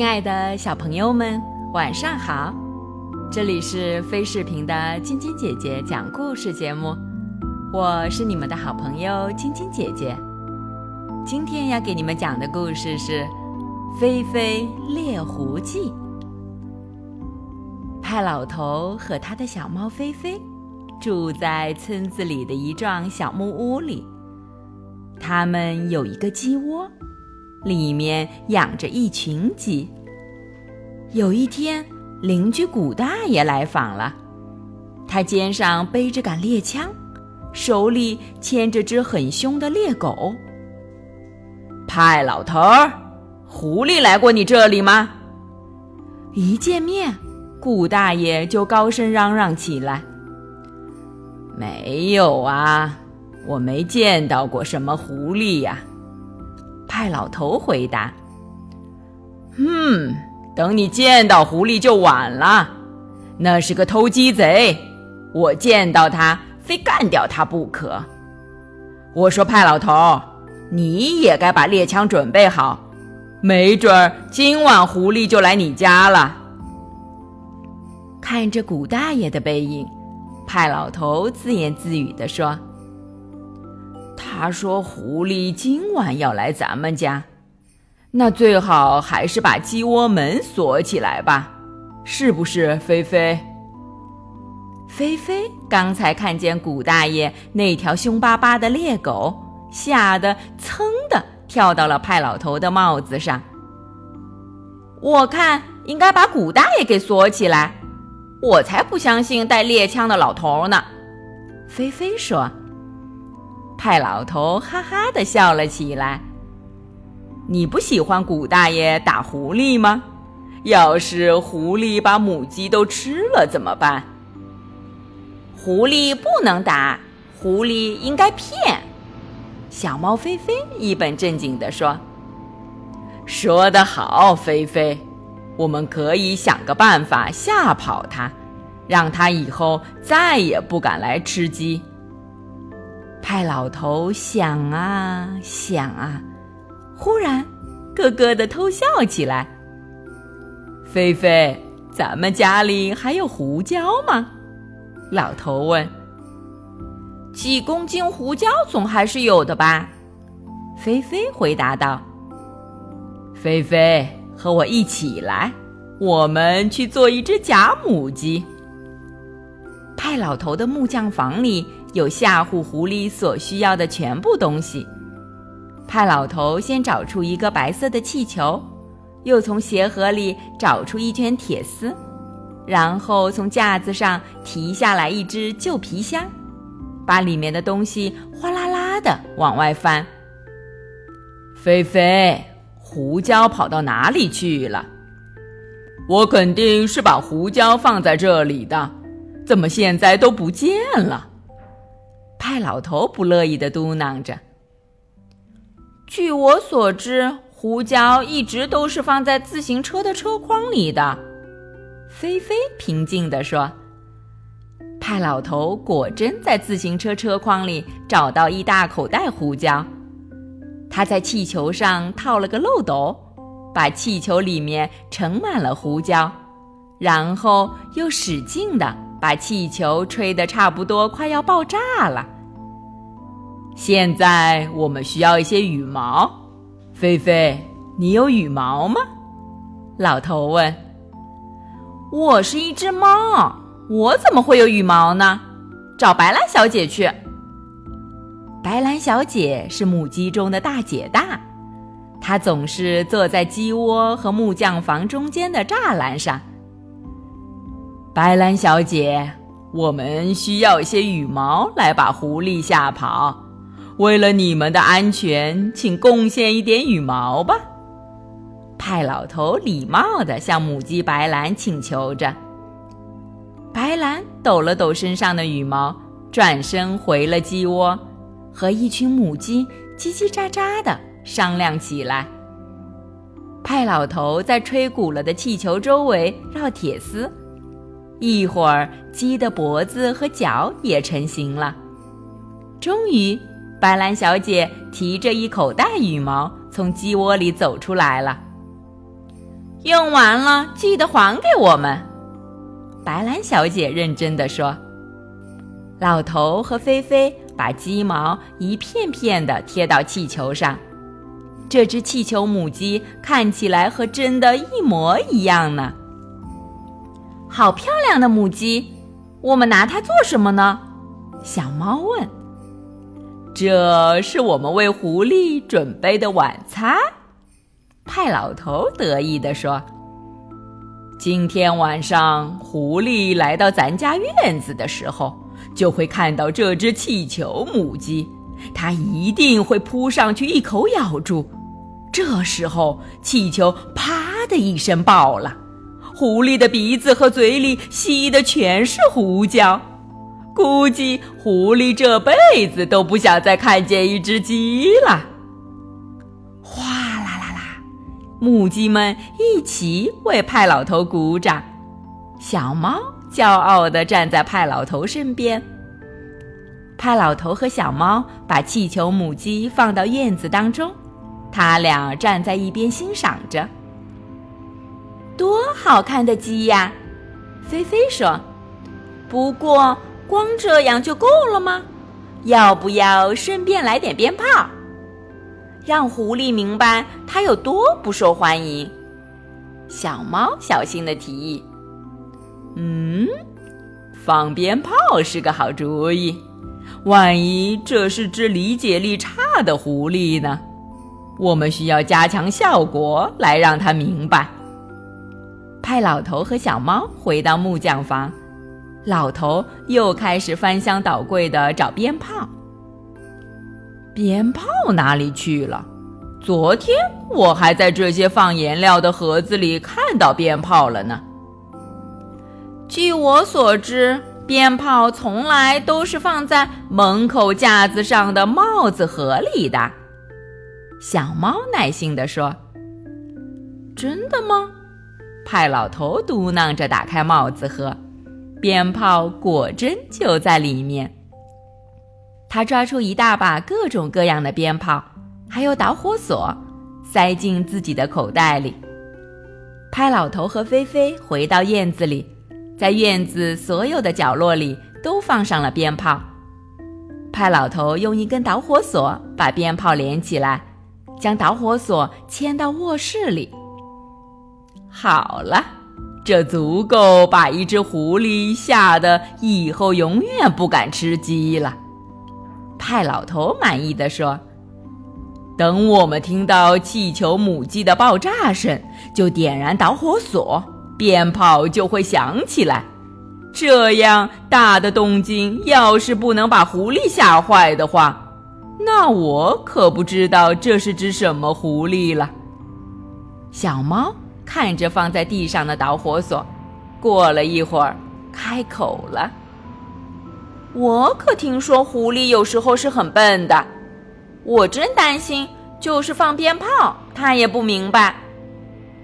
亲爱的小朋友们，晚上好！这里是飞视频的晶晶姐姐讲故事节目，我是你们的好朋友晶晶姐姐。今天要给你们讲的故事是《菲菲猎狐记》。派老头和他的小猫菲菲住在村子里的一幢小木屋里，他们有一个鸡窝。里面养着一群鸡。有一天，邻居古大爷来访了，他肩上背着杆猎枪，手里牵着只很凶的猎狗。派老头儿，狐狸来过你这里吗？一见面，顾大爷就高声嚷嚷起来：“没有啊，我没见到过什么狐狸呀。”派老头回答：“嗯，等你见到狐狸就晚了。那是个偷鸡贼，我见到他非干掉他不可。我说派老头，你也该把猎枪准备好，没准儿今晚狐狸就来你家了。”看着古大爷的背影，派老头自言自语地说。他说：“狐狸今晚要来咱们家，那最好还是把鸡窝门锁起来吧，是不是？”菲菲，菲菲刚才看见古大爷那条凶巴巴的猎狗，吓得噌的跳到了派老头的帽子上。我看应该把古大爷给锁起来，我才不相信带猎枪的老头呢。菲菲说。派老头哈哈的笑了起来。你不喜欢古大爷打狐狸吗？要是狐狸把母鸡都吃了怎么办？狐狸不能打，狐狸应该骗。小猫菲菲一本正经地说：“说得好，菲菲，我们可以想个办法吓跑它，让它以后再也不敢来吃鸡。”派老头想啊想啊，忽然咯咯的偷笑起来。菲菲，咱们家里还有胡椒吗？老头问。几公斤胡椒总还是有的吧？菲菲回答道。菲菲，和我一起来，我们去做一只假母鸡。派老头的木匠房里。有吓唬狐狸所需要的全部东西。派老头先找出一个白色的气球，又从鞋盒里找出一圈铁丝，然后从架子上提下来一只旧皮箱，把里面的东西哗啦啦的往外翻。菲菲，胡椒跑到哪里去了？我肯定是把胡椒放在这里的，怎么现在都不见了？派老头不乐意的嘟囔着：“据我所知，胡椒一直都是放在自行车的车筐里的。”菲菲平静地说：“派老头果真在自行车车筐里找到一大口袋胡椒，他在气球上套了个漏斗，把气球里面盛满了胡椒，然后又使劲的。”把气球吹得差不多快要爆炸了。现在我们需要一些羽毛，菲菲，你有羽毛吗？老头问。我是一只猫，我怎么会有羽毛呢？找白兰小姐去。白兰小姐是母鸡中的大姐大，她总是坐在鸡窝和木匠房中间的栅栏上。白兰小姐，我们需要一些羽毛来把狐狸吓跑。为了你们的安全，请贡献一点羽毛吧。派老头礼貌地向母鸡白兰请求着。白兰抖了抖身上的羽毛，转身回了鸡窝，和一群母鸡叽叽喳喳地商量起来。派老头在吹鼓了的气球周围绕铁丝。一会儿，鸡的脖子和脚也成型了。终于，白兰小姐提着一口袋羽毛从鸡窝里走出来了。用完了记得还给我们。”白兰小姐认真的说。老头和菲菲把鸡毛一片片的贴到气球上，这只气球母鸡看起来和真的一模一样呢。好漂亮的母鸡，我们拿它做什么呢？小猫问。这是我们为狐狸准备的晚餐，派老头得意地说。今天晚上狐狸来到咱家院子的时候。就会看到这只气球母鸡，它一定会扑上去一口咬住。这时候，气球啪的一声爆了，狐狸的鼻子和嘴里吸的全是胡椒。估计狐狸这辈子都不想再看见一只鸡了。哗啦啦啦，母鸡们一起为派老头鼓掌。小猫。骄傲地站在派老头身边。派老头和小猫把气球母鸡放到院子当中，他俩站在一边欣赏着。多好看的鸡呀！菲菲说：“不过光这样就够了吗？要不要顺便来点鞭炮，让狐狸明白它有多不受欢迎？”小猫小心地提议。嗯，放鞭炮是个好主意。万一这是只理解力差的狐狸呢？我们需要加强效果来让它明白。派老头和小猫回到木匠房，老头又开始翻箱倒柜的找鞭炮。鞭炮哪里去了？昨天我还在这些放颜料的盒子里看到鞭炮了呢。据我所知，鞭炮从来都是放在门口架子上的帽子盒里的。小猫耐心地说：“真的吗？”派老头嘟囔着打开帽子盒，鞭炮果真就在里面。他抓出一大把各种各样的鞭炮，还有导火索，塞进自己的口袋里。派老头和菲菲回到院子里。在院子所有的角落里都放上了鞭炮。派老头用一根导火索把鞭炮连起来，将导火索牵到卧室里。好了，这足够把一只狐狸吓得以后永远不敢吃鸡了。派老头满意的说：“等我们听到气球母鸡的爆炸声，就点燃导火索。”鞭炮就会响起来，这样大的动静，要是不能把狐狸吓坏的话，那我可不知道这是只什么狐狸了。小猫看着放在地上的导火索，过了一会儿，开口了：“我可听说狐狸有时候是很笨的，我真担心，就是放鞭炮，它也不明白。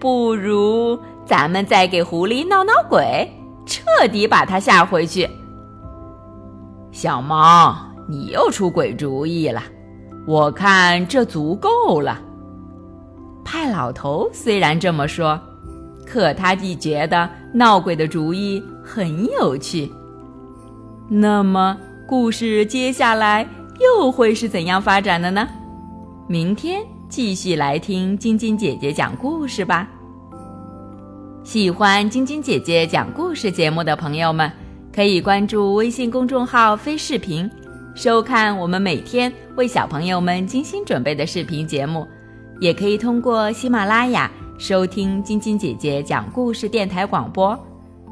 不如……”咱们再给狐狸闹闹鬼，彻底把它吓回去。小猫，你又出鬼主意了，我看这足够了。派老头虽然这么说，可他既觉得闹鬼的主意很有趣。那么，故事接下来又会是怎样发展的呢？明天继续来听晶晶姐姐讲故事吧。喜欢晶晶姐姐讲故事节目的朋友们，可以关注微信公众号“飞视频”，收看我们每天为小朋友们精心准备的视频节目。也可以通过喜马拉雅收听晶晶姐姐讲故事电台广播。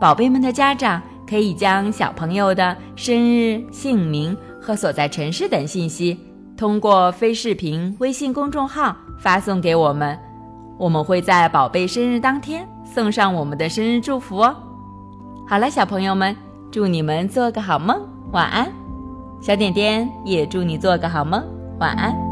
宝贝们的家长可以将小朋友的生日、姓名和所在城市等信息，通过飞视频微信公众号发送给我们，我们会在宝贝生日当天。送上我们的生日祝福哦！好了，小朋友们，祝你们做个好梦，晚安。小点点也祝你做个好梦，晚安。